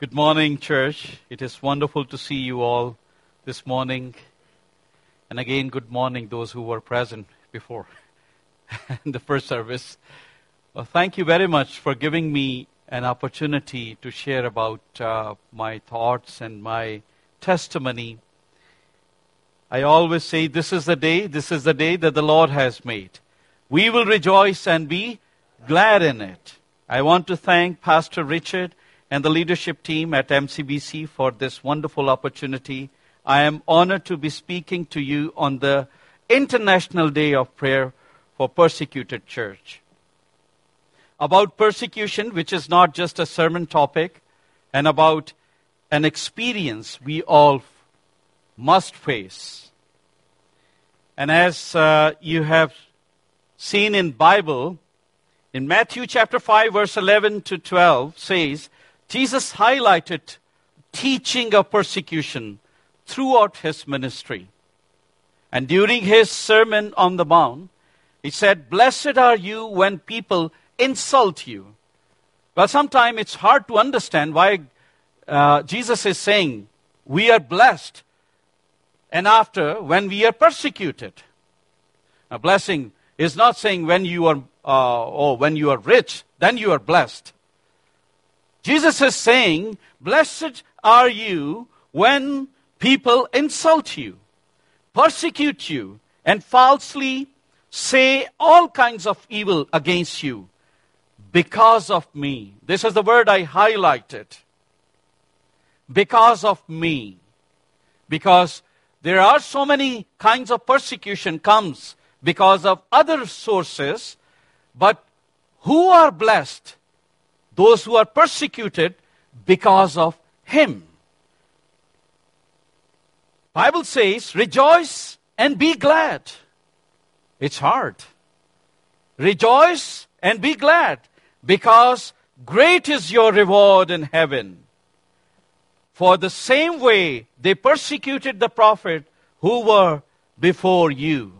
Good morning, church. It is wonderful to see you all this morning. And again, good morning, those who were present before the first service. Well, thank you very much for giving me an opportunity to share about uh, my thoughts and my testimony. I always say, This is the day, this is the day that the Lord has made. We will rejoice and be glad in it. I want to thank Pastor Richard and the leadership team at MCBC for this wonderful opportunity. I am honored to be speaking to you on the International Day of Prayer for Persecuted Church. About persecution, which is not just a sermon topic, and about an experience we all must face. And as uh, you have seen in Bible, in Matthew chapter 5 verse 11 to 12 says, Jesus highlighted teaching of persecution throughout his ministry. And during his Sermon on the Mount, he said, Blessed are you when people insult you. Well, sometimes it's hard to understand why uh, Jesus is saying, We are blessed. And after, when we are persecuted. A blessing is not saying when you are, uh, oh, when you are rich, then you are blessed. Jesus is saying, Blessed are you when people insult you, persecute you, and falsely say all kinds of evil against you because of me. This is the word I highlighted. Because of me. Because there are so many kinds of persecution comes because of other sources, but who are blessed? Those who are persecuted because of him. Bible says, rejoice and be glad. It's hard. Rejoice and be glad because great is your reward in heaven. For the same way they persecuted the prophet who were before you.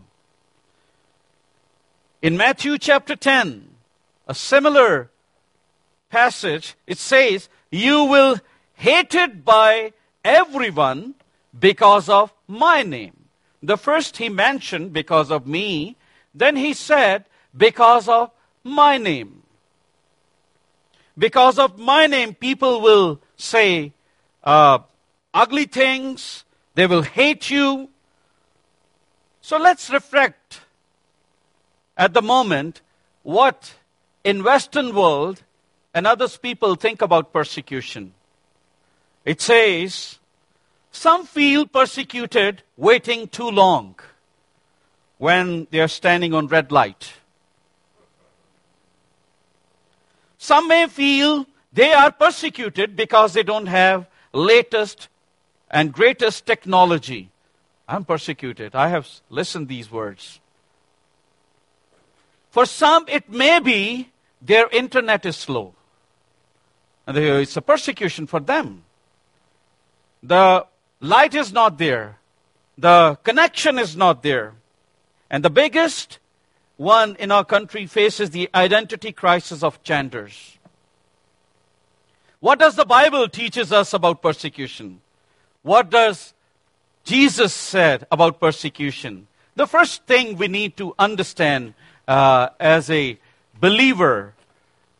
In Matthew chapter 10, a similar passage, it says, You will hated by everyone because of my name. The first he mentioned because of me, then he said because of my name. Because of my name, people will say uh, ugly things, they will hate you. So let's reflect at the moment what in Western world and others people think about persecution. It says, some feel persecuted waiting too long when they are standing on red light. Some may feel they are persecuted because they don't have latest and greatest technology. I'm persecuted. I have listened these words. For some, it may be their internet is slow. And it's a persecution for them. The light is not there, the connection is not there. And the biggest one in our country faces the identity crisis of genders. What does the Bible teaches us about persecution? What does Jesus said about persecution? The first thing we need to understand uh, as a believer,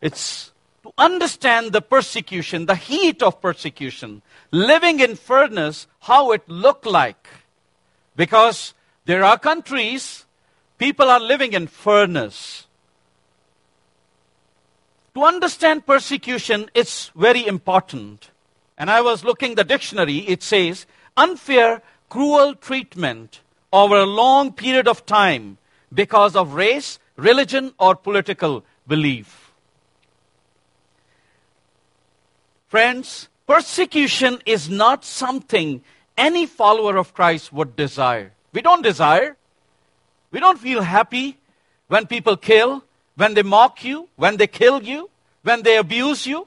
it's to understand the persecution, the heat of persecution, living in furnace, how it looked like. Because there are countries, people are living in furnace. To understand persecution, it's very important. And I was looking the dictionary, it says unfair, cruel treatment over a long period of time because of race, religion, or political belief. Friends, persecution is not something any follower of Christ would desire. We don't desire. We don't feel happy when people kill, when they mock you, when they kill you, when they abuse you,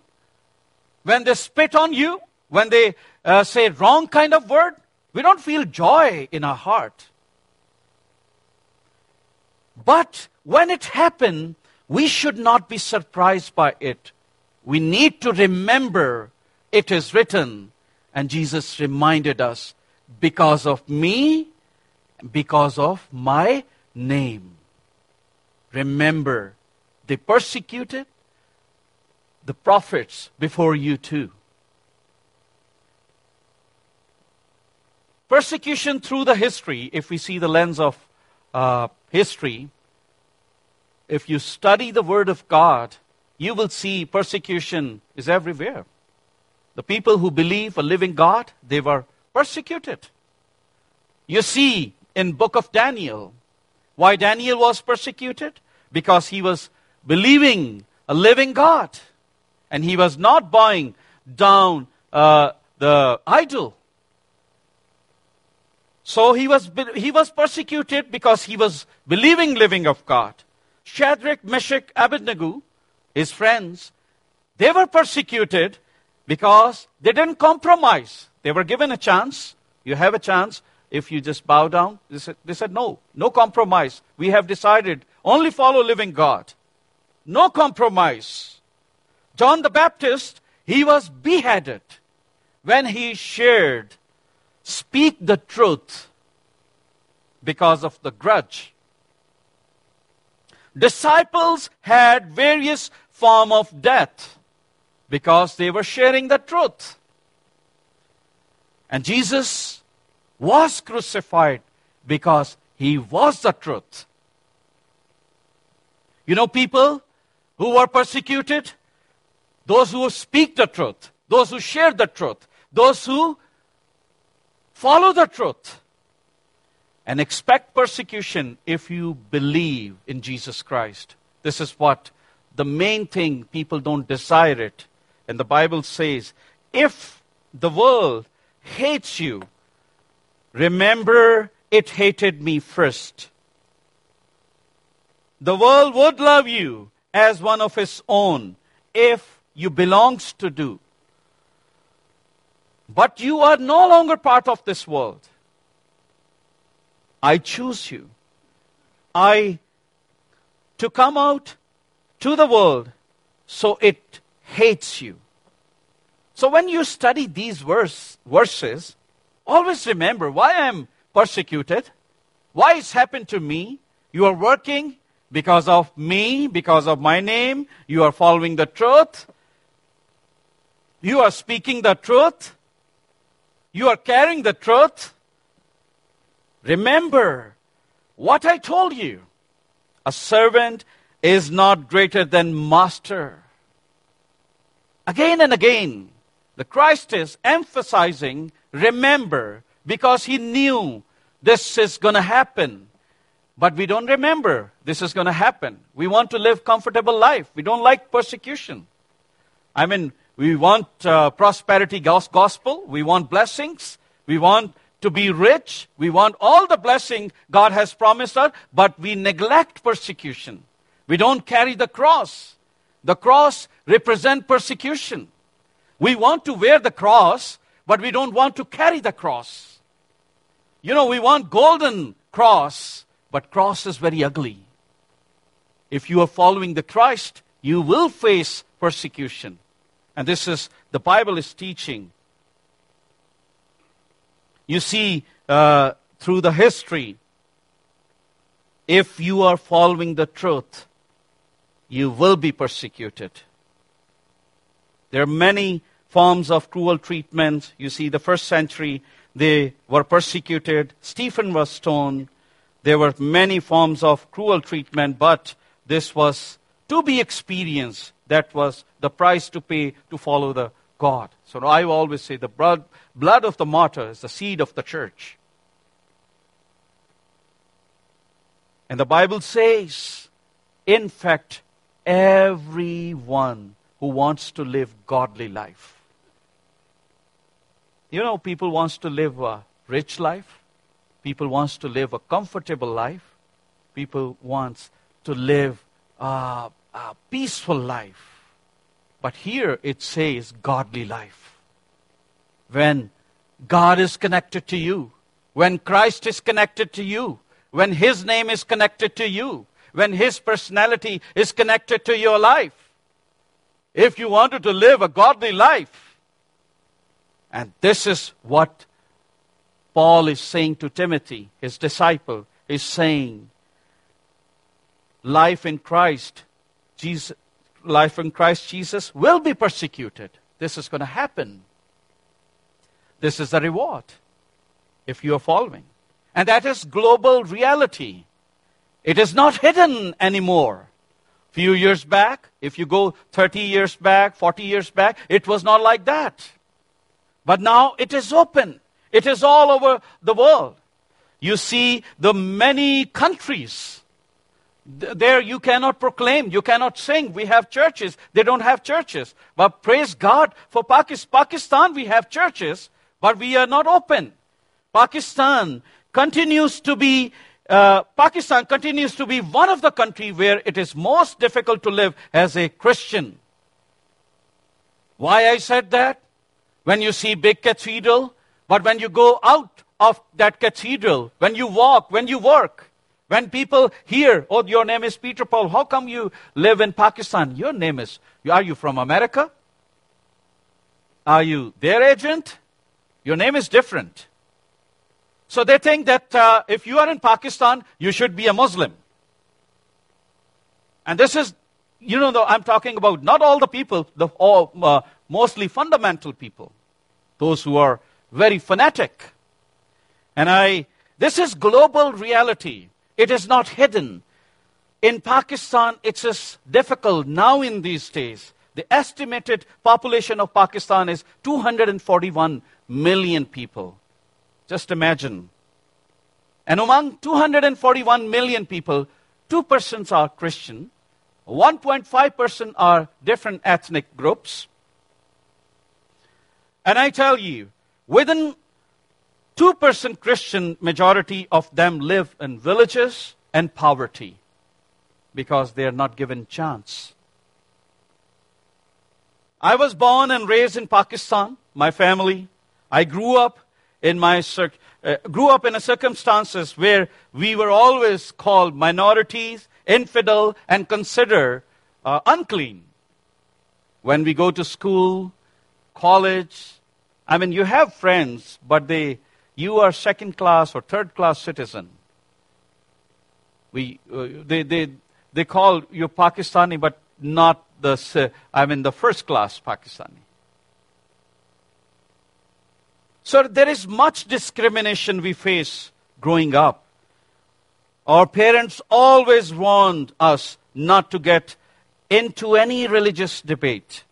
when they spit on you, when they uh, say wrong kind of word. We don't feel joy in our heart. But when it happens, we should not be surprised by it we need to remember it is written. And Jesus reminded us, because of me, because of my name. Remember, they persecuted the prophets before you too. Persecution through the history, if we see the lens of uh, history, if you study the Word of God, you will see persecution is everywhere. The people who believe a living God, they were persecuted. You see in book of Daniel why Daniel was persecuted because he was believing a living God and he was not bowing down uh, the idol. So he was, he was persecuted because he was believing living of God. Shadrach, Meshach, Abednego, his friends, they were persecuted because they didn't compromise. They were given a chance. You have a chance if you just bow down. They said, they said no, no compromise. We have decided only follow living God. No compromise. John the Baptist, he was beheaded when he shared, speak the truth because of the grudge. Disciples had various form of death because they were sharing the truth. And Jesus was crucified because he was the truth. You know, people who were persecuted, those who speak the truth, those who share the truth, those who follow the truth, and expect persecution if you believe in Jesus Christ. This is what the main thing people don't desire it. And the Bible says, if the world hates you, remember it hated me first. The world would love you as one of its own if you belongs to do. But you are no longer part of this world. I choose you. I to come out to the world so it hates you. So when you study these verse, verses, always remember why I am persecuted, why it's happened to me. You are working because of me, because of my name. You are following the truth. You are speaking the truth. You are carrying the truth. Remember what I told you. A servant is not greater than master. Again and again, the Christ is emphasizing remember because he knew this is going to happen. But we don't remember this is going to happen. We want to live comfortable life. We don't like persecution. I mean, we want uh, prosperity gospel. We want blessings. We want to be rich. We want all the blessing God has promised us, but we neglect persecution. We don't carry the cross. The cross represents persecution. We want to wear the cross, but we don't want to carry the cross. You know, we want golden cross, but cross is very ugly. If you are following the Christ, you will face persecution. And this is, the Bible is teaching. You see, uh, through the history, if you are following the truth, you will be persecuted. There are many forms of cruel treatment. You see, the first century, they were persecuted. Stephen was stoned. There were many forms of cruel treatment, but this was to be experienced. That was the price to pay to follow the God. So I always say the blood, blood of the martyr is the seed of the church. And the Bible says, in fact, everyone who wants to live godly life. You know, people wants to live a rich life. People wants to live a comfortable life. People wants to live a, a peaceful life. But here it says godly life. When God is connected to you, when Christ is connected to you, when His name is connected to you, when His personality is connected to your life. If you wanted to live a godly life, And this is what Paul is saying to Timothy, his disciple, is saying, life in Christ, Jesus, life in Christ Jesus will be persecuted. This is going to happen. This is the reward if you are following. And that is global reality. It is not hidden anymore. Few years back, if you go 30 years back, 40 years back, it was not like that. But now it is open. It is all over the world. You see the many countries. There you cannot proclaim, you cannot sing. We have churches. They don't have churches. But praise God for Pakistan, we have churches, but we are not open. Pakistan continues to be uh, Pakistan continues to be one of the countries where it is most difficult to live as a Christian. Why I said that? When you see big cathedral, but when you go out of that cathedral, when you walk, when you work, when people hear, oh, your name is Peter Paul, how come you live in Pakistan? Your name is, are you from America? Are you their agent? Your name is different. So they think that uh, if you are in Pakistan, you should be a Muslim. And this is, you know, I'm talking about not all the people, the all, uh, mostly fundamental people, those who are very fanatic. And I, this is global reality. It is not hidden. In Pakistan, it's as difficult now in these days. The estimated population of Pakistan is 241 million people. Just imagine. And among 241 million people, 2% are Christian, 1.5% are different ethnic groups. And I tell you, within 2% Christian, majority of them live in villages and poverty because they are not given chance. I was born and raised in Pakistan, my family. I grew up in my uh, grew up in a circumstances where we were always called minorities, infidel, and considered uh, unclean. When we go to school, college, I mean, you have friends, but they you are second class or third class citizen. We, uh, they, they, they call you Pakistani, but not the, I mean, the first class Pakistani. So there is much discrimination we face growing up. Our parents always warned us not to get into any religious debate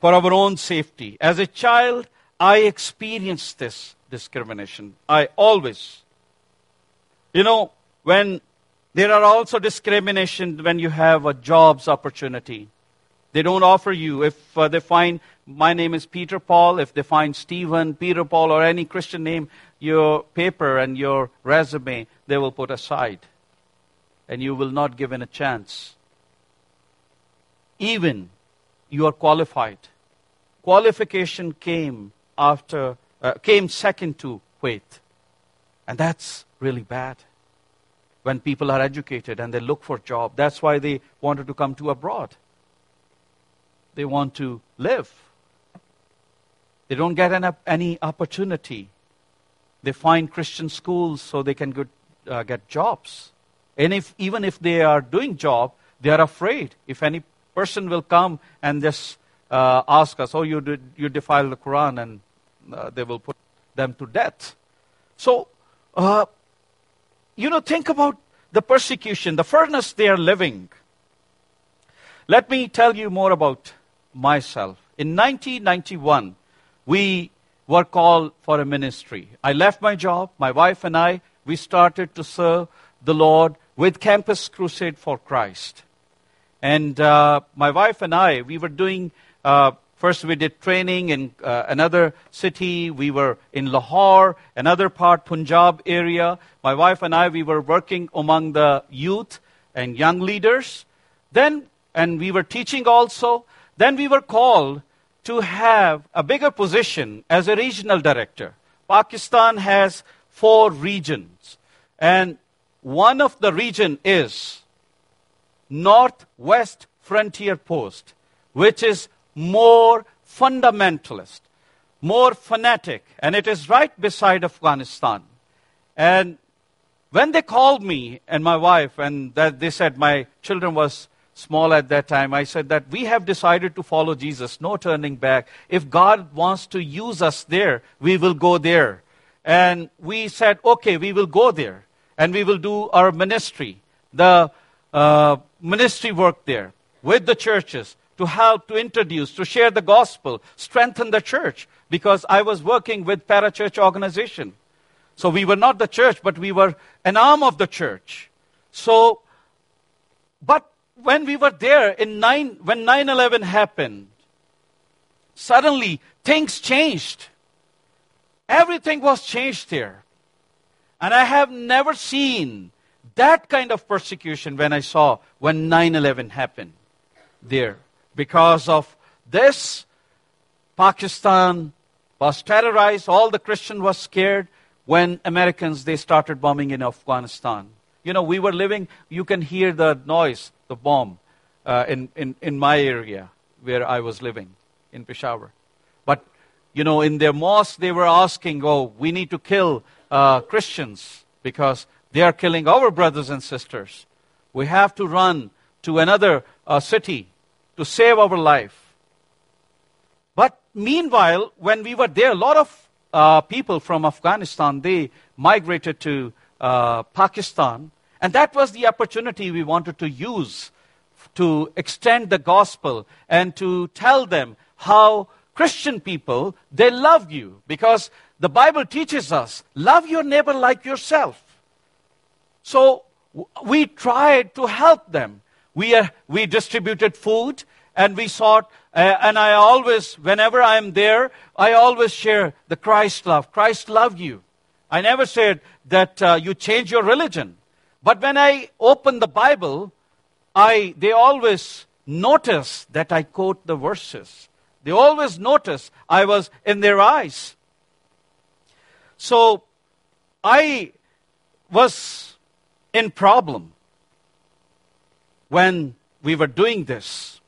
for our own safety. As a child, I experienced this discrimination. I always. You know, when there are also discrimination when you have a jobs opportunity. They don't offer you, if uh, they find my name is Peter Paul, if they find Stephen, Peter Paul, or any Christian name, your paper and your resume, they will put aside. And you will not given a chance. Even you are qualified. Qualification came after, uh, came second to faith. And that's really bad when people are educated and they look for job. That's why they wanted to come to abroad. They want to live. They don't get an, any opportunity. They find Christian schools so they can get, uh, get jobs. And if, even if they are doing job, they are afraid. If any person will come and just uh, ask us, oh, you, did, you defile the Quran, and uh, they will put them to death. So, uh, you know, think about the persecution, the furnace they are living. Let me tell you more about myself. In 1991, we were called for a ministry. I left my job, my wife and I, we started to serve the Lord with Campus Crusade for Christ. And uh, my wife and I, we were doing uh, First, we did training in uh, another city. We were in Lahore, another part, Punjab area. My wife and I, we were working among the youth and young leaders. Then, and we were teaching also. Then we were called to have a bigger position as a regional director. Pakistan has four regions, and one of the region is Northwest Frontier Post, which is more fundamentalist, more fanatic, and it is right beside Afghanistan. And when they called me and my wife, and that they said my children was small at that time, I said that we have decided to follow Jesus, no turning back. If God wants to use us there, we will go there. And we said, okay, we will go there and we will do our ministry, the uh, ministry work there with the churches to help, to introduce, to share the gospel, strengthen the church, because I was working with parachurch organization. So we were not the church, but we were an arm of the church. So, but when we were there in nine, when 9-11 happened, suddenly things changed. Everything was changed there. And I have never seen that kind of persecution when I saw when 9 11 happened there. Because of this, Pakistan was terrorized, all the Christians were scared when Americans they started bombing in Afghanistan. You know, we were living, you can hear the noise, the bomb, uh, in, in, in my area where I was living, in Peshawar. But, you know, in their mosque, they were asking, oh, we need to kill uh, Christians because they are killing our brothers and sisters. We have to run to another uh, city to save our life. But meanwhile, when we were there, a lot of uh, people from Afghanistan they migrated to uh, Pakistan, and that was the opportunity we wanted to use to extend the gospel and to tell them how Christian people they love you because the Bible teaches us love your neighbor like yourself. So we tried to help them. We, uh, we distributed food and we sought, uh, and I always, whenever I'm there, I always share the Christ love. Christ loved you. I never said that uh, you change your religion. But when I open the Bible, I, they always notice that I quote the verses. They always notice I was in their eyes. So I was in problem when we were doing this.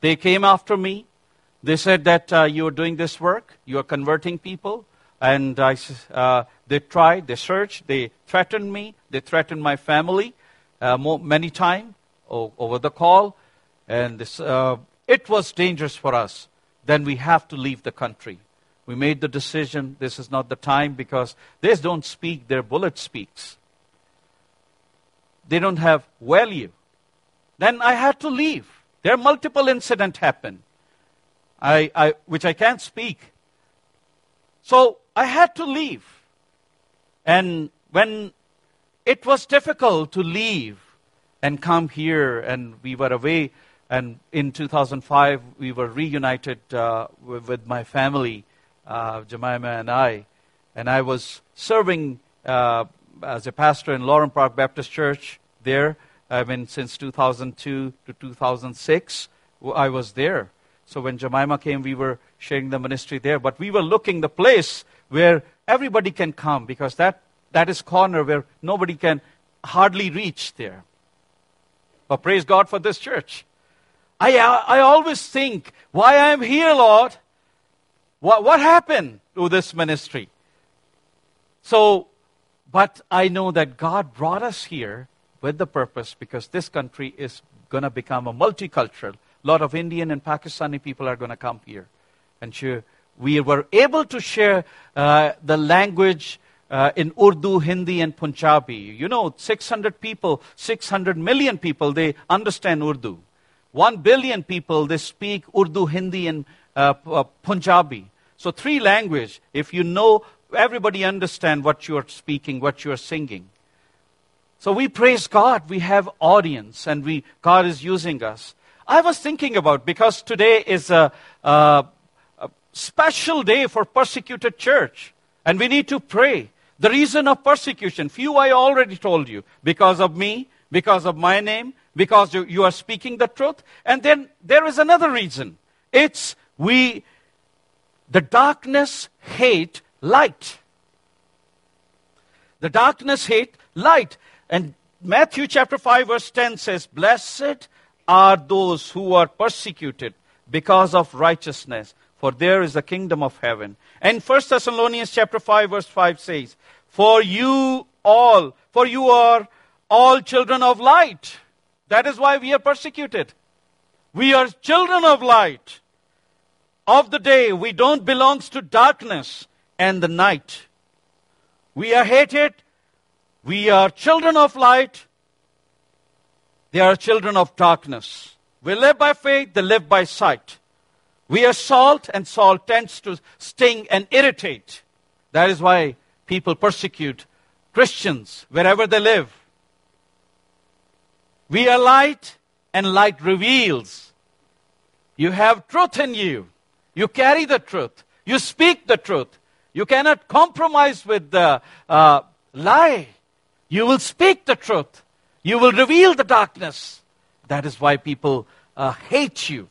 They came after me. They said that uh, you are doing this work, you are converting people. And I, uh, they tried, they searched, they threatened me, they threatened my family uh, more, many times over the call. And this, uh, it was dangerous for us. Then we have to leave the country. We made the decision this is not the time because they don't speak, their bullet speaks they don't have value. Then I had to leave. There are multiple incidents happened, I, I, which I can't speak. So I had to leave. And when it was difficult to leave and come here, and we were away, and in 2005 we were reunited uh, with, with, my family, uh, Jemima and I, and I was serving uh, as a pastor in Lauren Park Baptist Church there. I mean, since 2002 to 2006, I was there. So when Jemima came, we were sharing the ministry there. But we were looking the place where everybody can come because that, that is corner where nobody can hardly reach there. But praise God for this church. I, uh, I always think, why I'm here, Lord? What, what happened to this ministry? So but I know that God brought us here with the purpose because this country is going to become a multicultural. A lot of Indian and Pakistani people are going to come here. And sure, we were able to share uh, the language uh, in Urdu, Hindi, and Punjabi. You know, 600 people, 600 million people, they understand Urdu. 1 billion people, they speak Urdu, Hindi, and uh, uh Punjabi. So, three language. If you know everybody understand what you are speaking, what you are singing. So we praise God. We have audience, and we God is using us. I was thinking about because today is a, a special day for persecuted church, and we need to pray. The reason of persecution, few I already told you, because of me, because of my name, because you, are speaking the truth, and then there is another reason. It's we, the darkness hate light. The darkness hate light. And Matthew chapter 5 verse 10 says, Blessed are those who are persecuted. because of righteousness, for there is the kingdom of heaven. And 1 Thessalonians chapter 5 verse 5 says, For you all, for you are all children of light. That is why we are persecuted. We are children of light. Of the day, we don't belong to darkness and the night. We are hated. We are children of light. They are children of darkness. We live by faith, they live by sight. We are salt, and salt tends to sting and irritate. That is why people persecute Christians wherever they live. We are light, and light reveals. You have truth in you. You carry the truth. You speak the truth. You cannot compromise with the uh, lie. You will speak the truth. You will reveal the darkness. That is why people uh, hate you.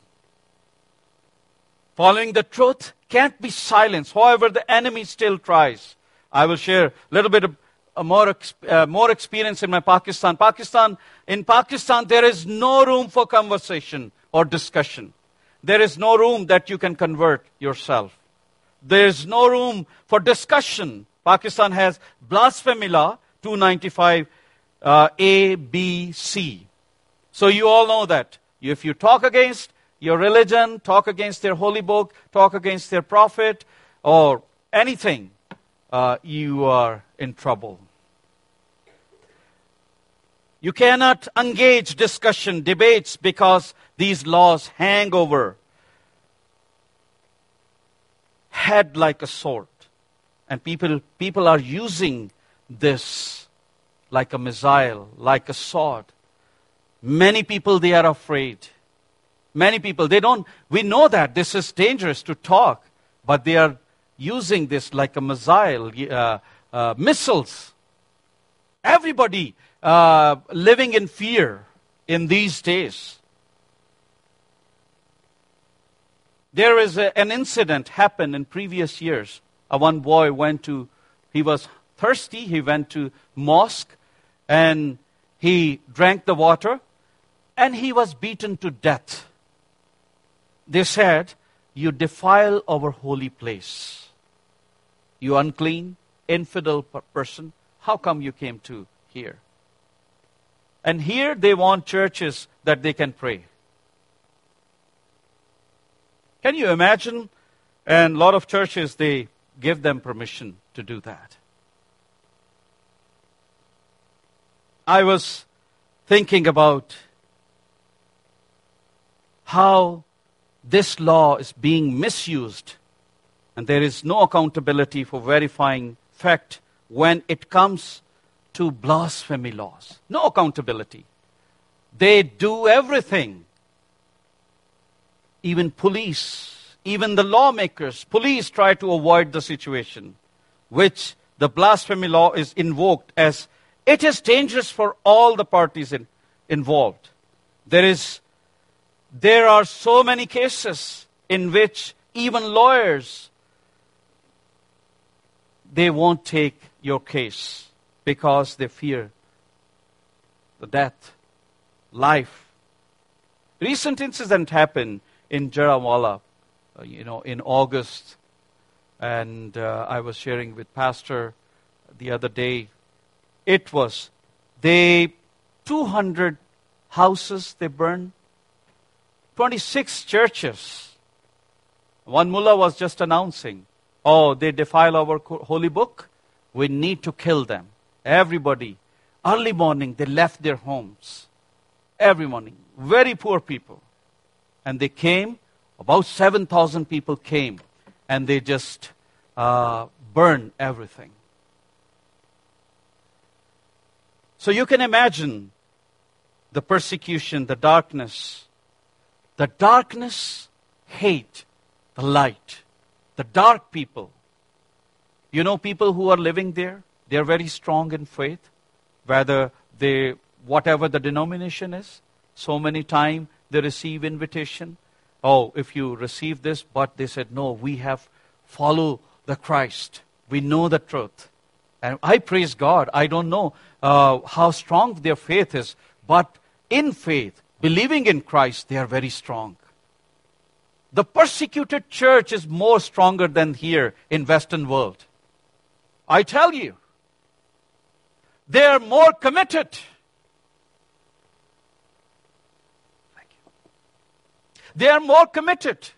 Following the truth can't be silenced. However, the enemy still tries. I will share a little bit of uh, more, uh, more experience in my Pakistan. Pakistan, in Pakistan, there is no room for conversation or discussion. There is no room that you can convert yourself. There is no room for discussion. Pakistan has blasphemy law 295 uh, A, B, C. So you all know that. If you talk against your religion, talk against their holy book, talk against their prophet, or anything, uh, you are in trouble. You cannot engage discussion, debates, because these laws hang over head like a sword. And people, people are using this like a missile, like a sword. Many people, they are afraid. Many people, they don't, we know that this is dangerous to talk, but they are using this like a missile, uh, uh, missiles. Everybody uh, living in fear in these days. There is a, an incident happened in previous years. Uh, one boy went to, he was thirsty, he went to mosque and he drank the water and he was beaten to death. They said, You defile our holy place. You unclean, infidel person, how come you came to here? And here they want churches that they can pray. Can you imagine? And a lot of churches, they give them permission to do that. I was thinking about how this law is being misused, and there is no accountability for verifying fact when it comes to blasphemy laws. No accountability. They do everything. Even police, even the lawmakers, police try to avoid the situation, which the blasphemy law is invoked as it is dangerous for all the parties in, involved. There is there are so many cases in which even lawyers they won't take your case because they fear the death, life. Recent incident happened in Jaranwala, uh, you know, in August, and uh, I was sharing with Pastor the other day. It was they 200 houses they burned, 26 churches. One mullah was just announcing, "Oh, they defile our holy book. We need to kill them." Everybody, early morning, they left their homes. Every morning. Very poor people. And they came, about 7,000 people came, and they just uh, burned everything. So you can imagine the persecution, the darkness. The darkness hate the light. The dark people. You know people who are living there? They are very strong in faith, whether they, whatever the denomination is. So many times they receive invitation. Oh, if you receive this, but they said, no, we have follow the Christ. We know the truth. And I praise God. I don't know uh, how strong their faith is, but in faith, believing in Christ, they are very strong. the persecuted church is more stronger than here in Western world. I tell you, they are more committed. They are more committed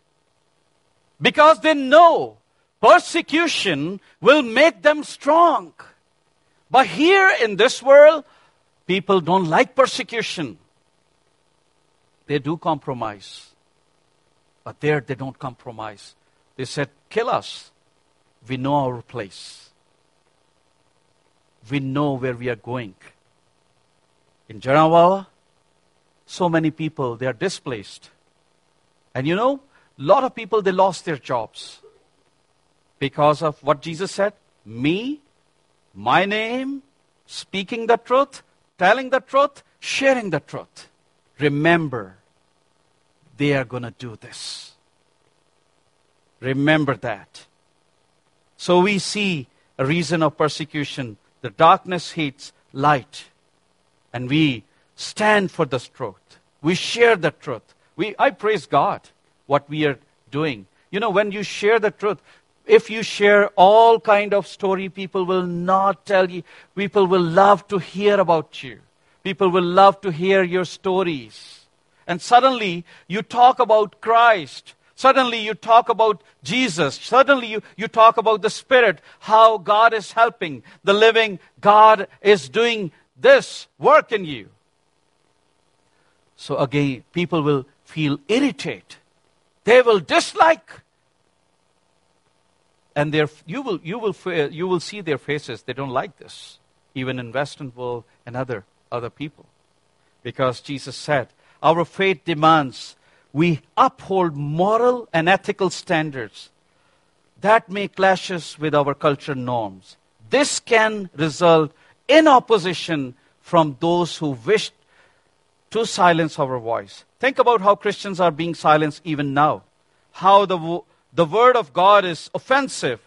because they know persecution will make them strong. But here in this world, people don't like persecution. They do compromise. But there they don't compromise. They said, kill us. We know our place. We know where we are going. In Jaranwala, so many people, they are displaced. And you know, a lot of people, they lost their jobs because of what Jesus said me, my name, speaking the truth, telling the truth, sharing the truth. Remember, they are going to do this. Remember that. So we see a reason of persecution. The darkness hates light. And we stand for the truth. We share the truth. We, I praise God what we are doing. You know, when you share the truth, if you share all kind of story, people will not tell you. People will love to hear about you. People will love to hear your stories. And suddenly you talk about Christ. Suddenly you talk about Jesus. Suddenly you, you talk about the Spirit, how God is helping. The living God is doing this work in you. So again, people will feel irritated. They will dislike and you, will, you, will, you will see their faces. They don't like this, even in Western world and other, other people. Because Jesus said, our faith demands we uphold moral and ethical standards that may clashes with our culture norms. This can result in opposition from those who wish to silence our voice. Think about how Christians are being silenced even now. How the the word of God is offensive.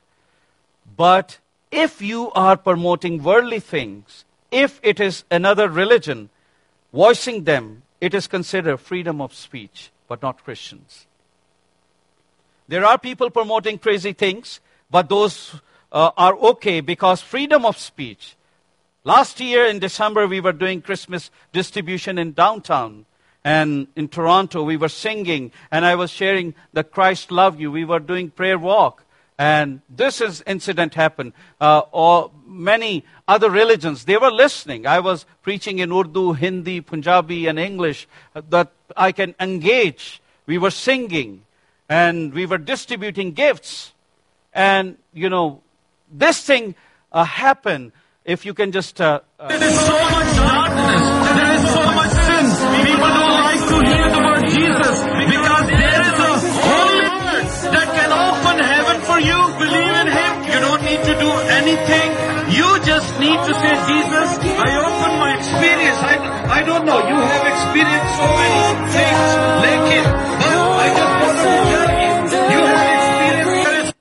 But if you are promoting worldly things, if it is another religion, voicing them, it is considered freedom of speech, but not Christians. There are people promoting crazy things, but those uh, are okay because freedom of speech. Last year in December, we were doing Christmas distribution in downtown. And in Toronto, we were singing, and I was sharing the Christ love you. We were doing prayer walk. And this is, incident happened. Uh, or many other religions, they were listening. I was preaching in Urdu, Hindi, Punjabi, and English uh, that I can engage. We were singing, and we were distributing gifts. And, you know, this thing uh, happened. If you can just. Uh, need to say, Jesus, I open my experience. I, I don't know. You have experienced so many things. Lekin, but I just want to tell you, you have experienced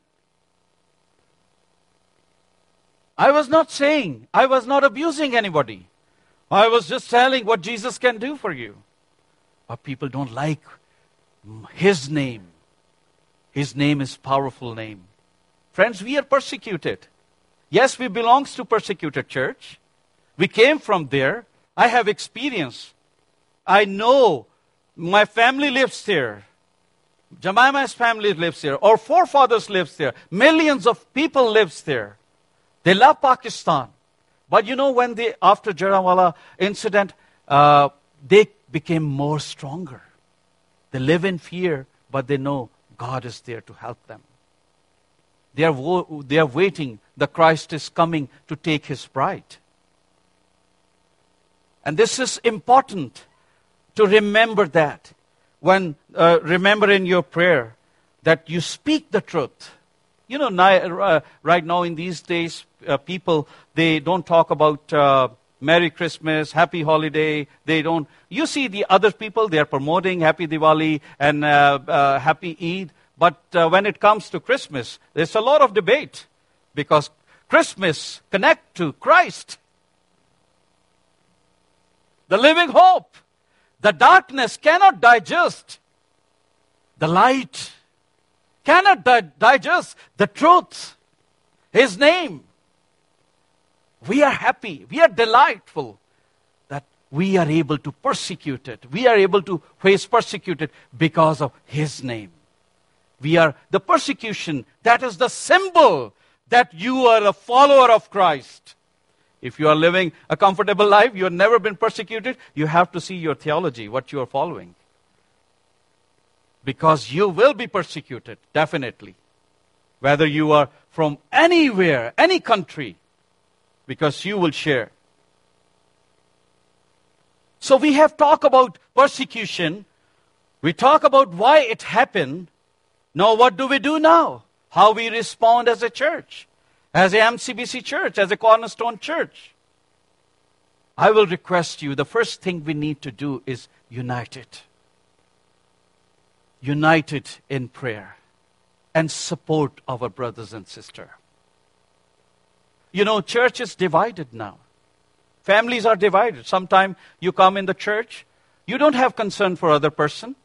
I was not saying, I was not abusing anybody. I was just telling what Jesus can do for you. But people don't like his name. His name is powerful name. Friends, we are persecuted. Yes, we belongs to persecuted church. We came from there. I have experience. I know my family lives there. Jemima's family lives there. Our forefathers lives there. Millions of people lives there. They love Pakistan. But you know when the after Jaranwala incident, uh, they became more stronger. They live in fear, but they know God is there to help them. They are, wo- they are waiting. The Christ is coming to take his bride. And this is important to remember that. When uh, remember in your prayer that you speak the truth. You know, uh, right now in these days, uh, people they don't talk about uh, Merry Christmas, Happy Holiday. They don't. You see the other people, they are promoting Happy Diwali and uh, uh, Happy Eid. But uh, when it comes to Christmas, there's a lot of debate because Christmas connect to Christ, the living hope. The darkness cannot digest the light, cannot di- digest the truth, His name. We are happy, we are delightful that we are able to persecute it. We are able to face persecuted because of His name. We are the persecution, that is the symbol that you are a follower of Christ. If you are living a comfortable life, you have never been persecuted, you have to see your theology, what you are following. Because you will be persecuted, definitely. Whether you are from anywhere, any country, because you will share. So we have talked about persecution. We talk about why it happened. Now, what do we do now? How we respond as a church, as a MCBC church, as a cornerstone church. I will request you the first thing we need to do is united. United in prayer and support our brothers and sisters. You know, church is divided now. Families are divided. Sometimes you come in the church, you don't have concern for other person.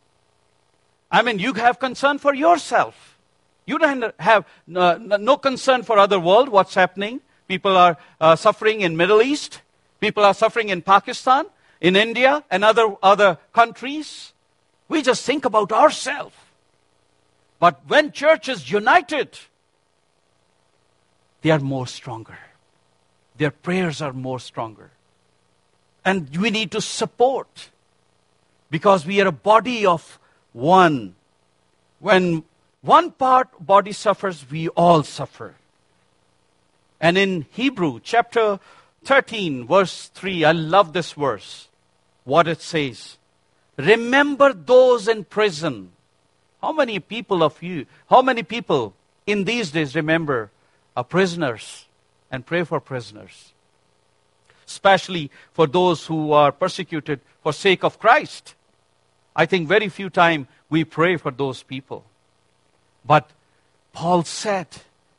I mean, you have concern for yourself. You don't have no concern for other world, what's happening. People are uh, suffering in Middle East. People are suffering in Pakistan, in India, and other, other countries. We just think about ourselves. But when church is united, they are more stronger. Their prayers are more stronger. And we need to support because we are a body of one. When one part body suffers, we all suffer. And in Hebrew chapter 13, verse 3, I love this verse. What it says. Remember those in prison. How many people of you, how many people in these days remember are prisoners and pray for prisoners? Especially for those who are persecuted for sake of Christ. I think very few times we pray for those people. But Paul said,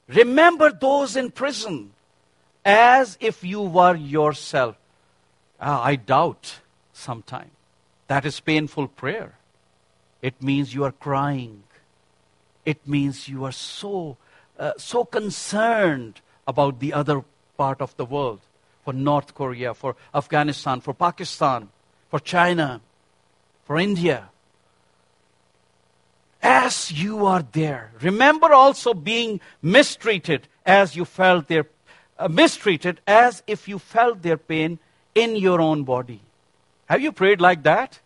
remember those in prison as if you were yourself. Ah, I doubt sometime. That is painful prayer. It means you are crying. It means you are so, uh, so concerned about the other part of the world for North Korea, for Afghanistan, for Pakistan, for China, for India. As you are there, remember also being mistreated as you felt their uh, mistreated as if you felt their pain in your own body. Have you prayed like that?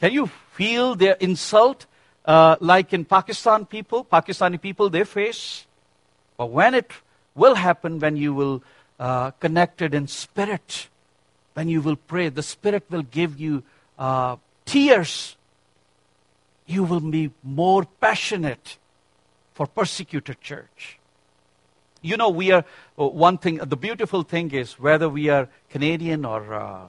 Can you feel their insult uh, like in Pakistan people, Pakistani people they face? But when it will happen, when you will uh, connected in spirit, when you will pray, the Spirit will give you uh, tears. You will be more passionate for persecuted church. You know, we are, uh, one thing, the beautiful thing is whether we are Canadian or uh,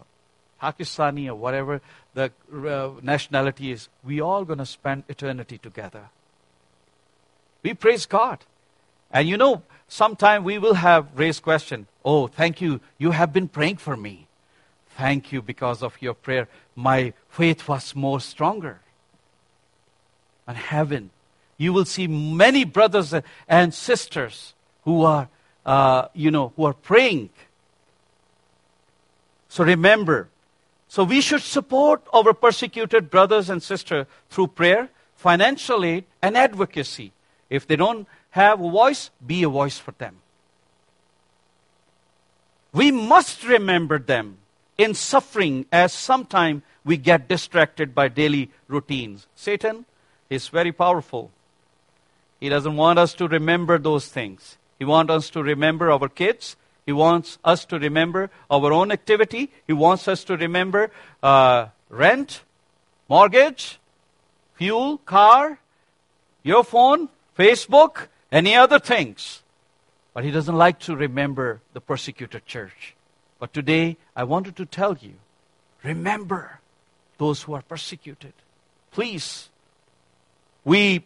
Pakistani or whatever the uh, nationality is, we all going to spend eternity together. We praise God. And you know, sometime we will have raised question, oh, thank you, you have been praying for me. Thank you because of your prayer. My faith was more stronger. And heaven, you will see many brothers and sisters who are, uh, you know, who are praying. So remember, so we should support our persecuted brothers and sisters through prayer, financial aid, and advocacy. If they don't have a voice, be a voice for them. We must remember them in suffering as sometimes we get distracted by daily routines. Satan is very powerful. He doesn't want us to remember those things. He wants us to remember our kids, he wants us to remember our own activity. He wants us to remember uh, rent, mortgage, fuel, car, your phone, Facebook, any other things. But he doesn't like to remember the persecuted church. But today, I wanted to tell you remember those who are persecuted. Please. We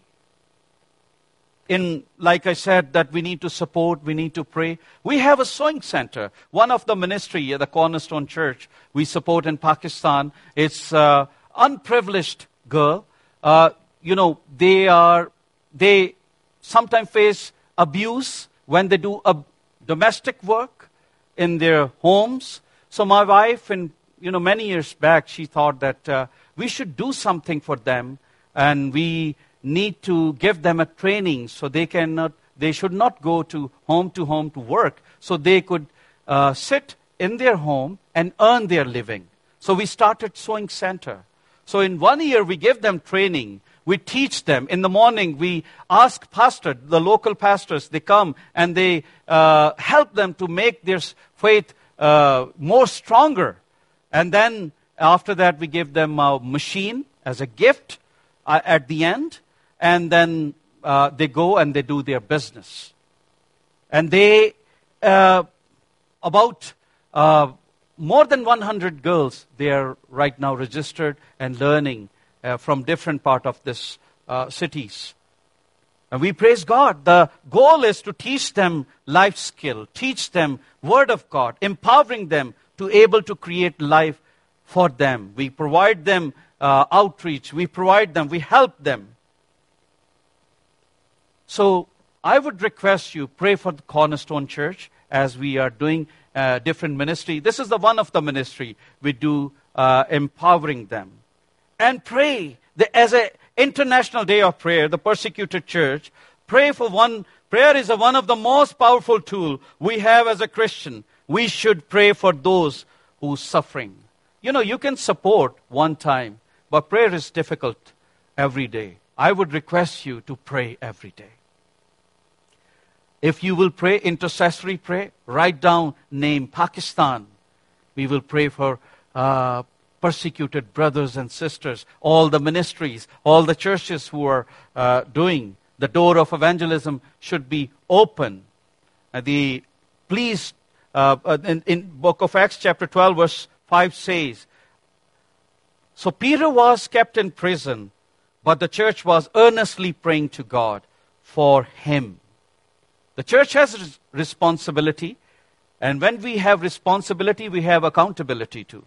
in, like I said, that we need to support, we need to pray. We have a sewing center. One of the ministry at the Cornerstone Church we support in Pakistan. It's uh, unprivileged girl. Uh, you know, they are, they sometimes face abuse when they do a domestic work in their homes. So my wife, and you know, many years back, she thought that uh, we should do something for them, and we need to give them a training so they cannot, they should not go to home to home to work, so they could uh, sit in their home and earn their living. So we started sewing center. So in one year, we gave them training. We teach them. In the morning, we ask pastor, the local pastors, they come and they uh, help them to make their faith uh, more stronger. And then after that, we give them a machine as a gift uh, at the end. And then uh, they go and they do their business. And they, uh, about uh, more than 100 girls, they are right now registered and learning uh, from different part of this uh, cities. And we praise God. The goal is to teach them life skill, teach them word of God, empowering them to able to create life for them. We provide them uh, outreach. We provide them. We help them. So I would request you pray for the Cornerstone Church as we are doing uh, different ministry. This is the one of the ministry we do, uh, empowering them. And pray the, as an international day of prayer, the persecuted church. Pray for one. Prayer is a, one of the most powerful tool we have as a Christian. We should pray for those who suffering. You know, you can support one time, but prayer is difficult every day. I would request you to pray every day. If you will pray intercessory pray, write down name Pakistan. We will pray for uh, persecuted brothers and sisters, all the ministries, all the churches who are uh, doing. The door of evangelism should be open. Uh, the please uh, uh, in, in book of Acts chapter 12 verse 5 says, so Peter was kept in prison, but the church was earnestly praying to God for him. The church has responsibility, and when we have responsibility, we have accountability too.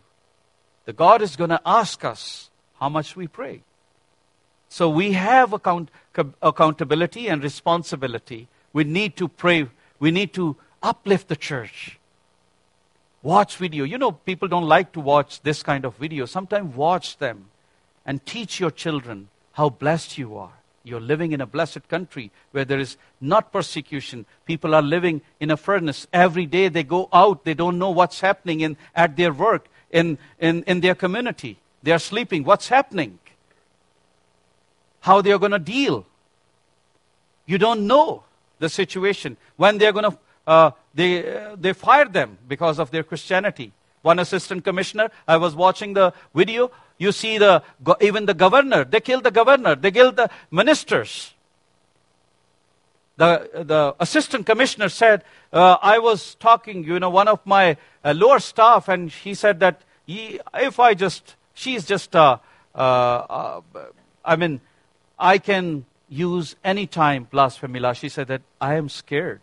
The God is going to ask us how much we pray. So we have account- accountability and responsibility. We need to pray. We need to uplift the church. Watch video. You know, people don't like to watch this kind of video. Sometimes watch them and teach your children how blessed you are. You're living in a blessed country where there is not persecution. People are living in a furnace. Every day they go out, they don't know what's happening in, at their work, in, in, in their community. They are sleeping. What's happening? How they are going to deal. You don't know the situation. When they're going to, uh, they, uh, they fire them because of their Christianity. One assistant commissioner, I was watching the video, you see the, even the governor, they killed the governor, they killed the ministers. The, the assistant commissioner said, uh, I was talking, you know, one of my uh, lower staff, and he said that if I just, she's just, uh, uh, uh I mean, I can use any time blasphemy law. She said that I am scared.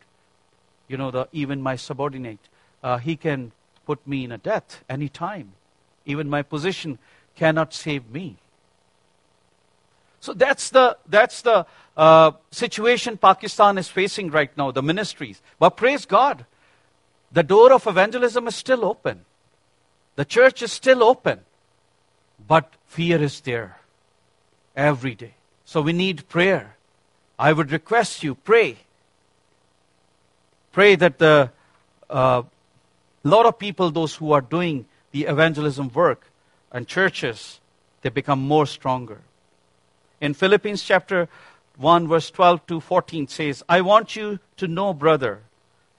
You know, the, even my subordinate, uh, he can put me in a death any time. Even my position cannot save me. So that's the, that's the uh, situation Pakistan is facing right now, the ministries. But praise God, the door of evangelism is still open. The church is still open. But fear is there every day. So we need prayer. I would request you, pray. Pray that the uh, lot of people, those who are doing the evangelism work, and churches, they become more stronger. In Philippians chapter 1, verse 12 to 14 says, I want you to know, brother,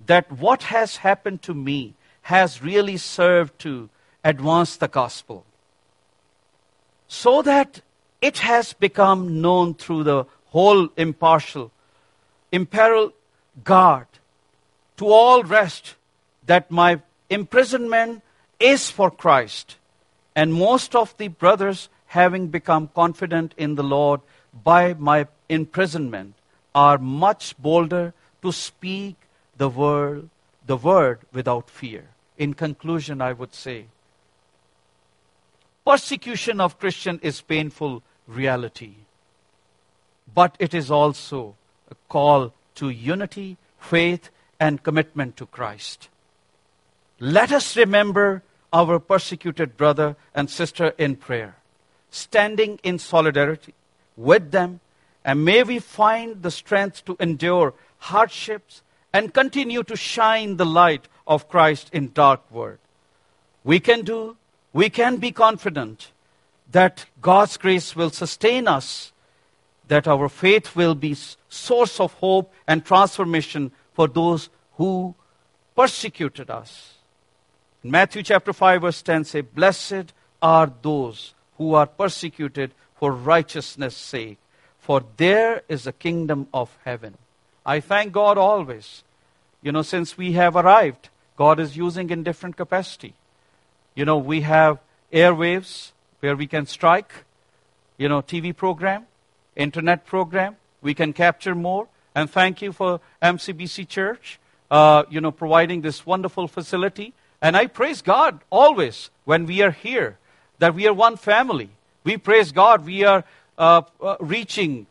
that what has happened to me has really served to advance the gospel. So that it has become known through the whole impartial, imperial guard to all rest that my imprisonment is for Christ and most of the brothers, having become confident in the Lord by my imprisonment, are much bolder to speak the word, the word without fear. In conclusion, I would say, persecution of Christian is painful reality. but it is also a call to unity, faith, and commitment to Christ. Let us remember our persecuted brother and sister in prayer, standing in solidarity with them, and may we find the strength to endure hardships and continue to shine the light of Christ in dark world. We can do, we can be confident that God's grace will sustain us, that our faith will be source of hope and transformation for those who persecuted us. In Matthew chapter 5 verse 10 say, Blessed are those who are persecuted for righteousness' sake, for there is the kingdom of heaven. I thank God always. You know, since we have arrived, God is using in different capacity. You know, we have airwaves where we can strike, you know, TV program, internet program. We can capture more. And thank you for MCBC Church, uh, you know, providing this wonderful facility. And I praise God always when we are here that we are one family. We praise God. We are uh, uh, reaching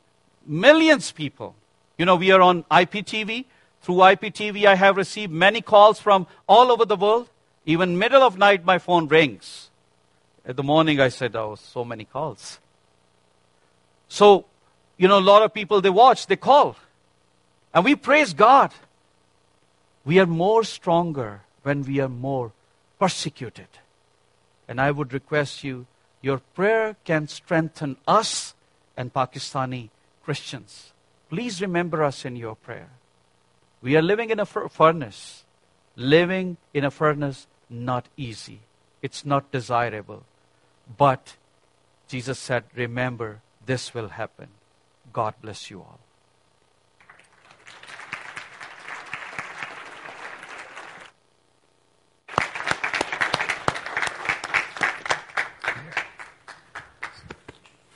millions of people. You know, we are on IPTV. Through IPTV, I have received many calls from all over the world. Even middle of night, my phone rings. At the morning, I said, oh, so many calls. So, you know, a lot of people, they watch, they call. And we praise God. We are more stronger when we are more persecuted. And I would request you, your prayer can strengthen us and Pakistani Christians. Please remember us in your prayer. We are living in a furnace. Living in a furnace, not easy. It's not desirable. But Jesus said, remember, this will happen. God bless you all.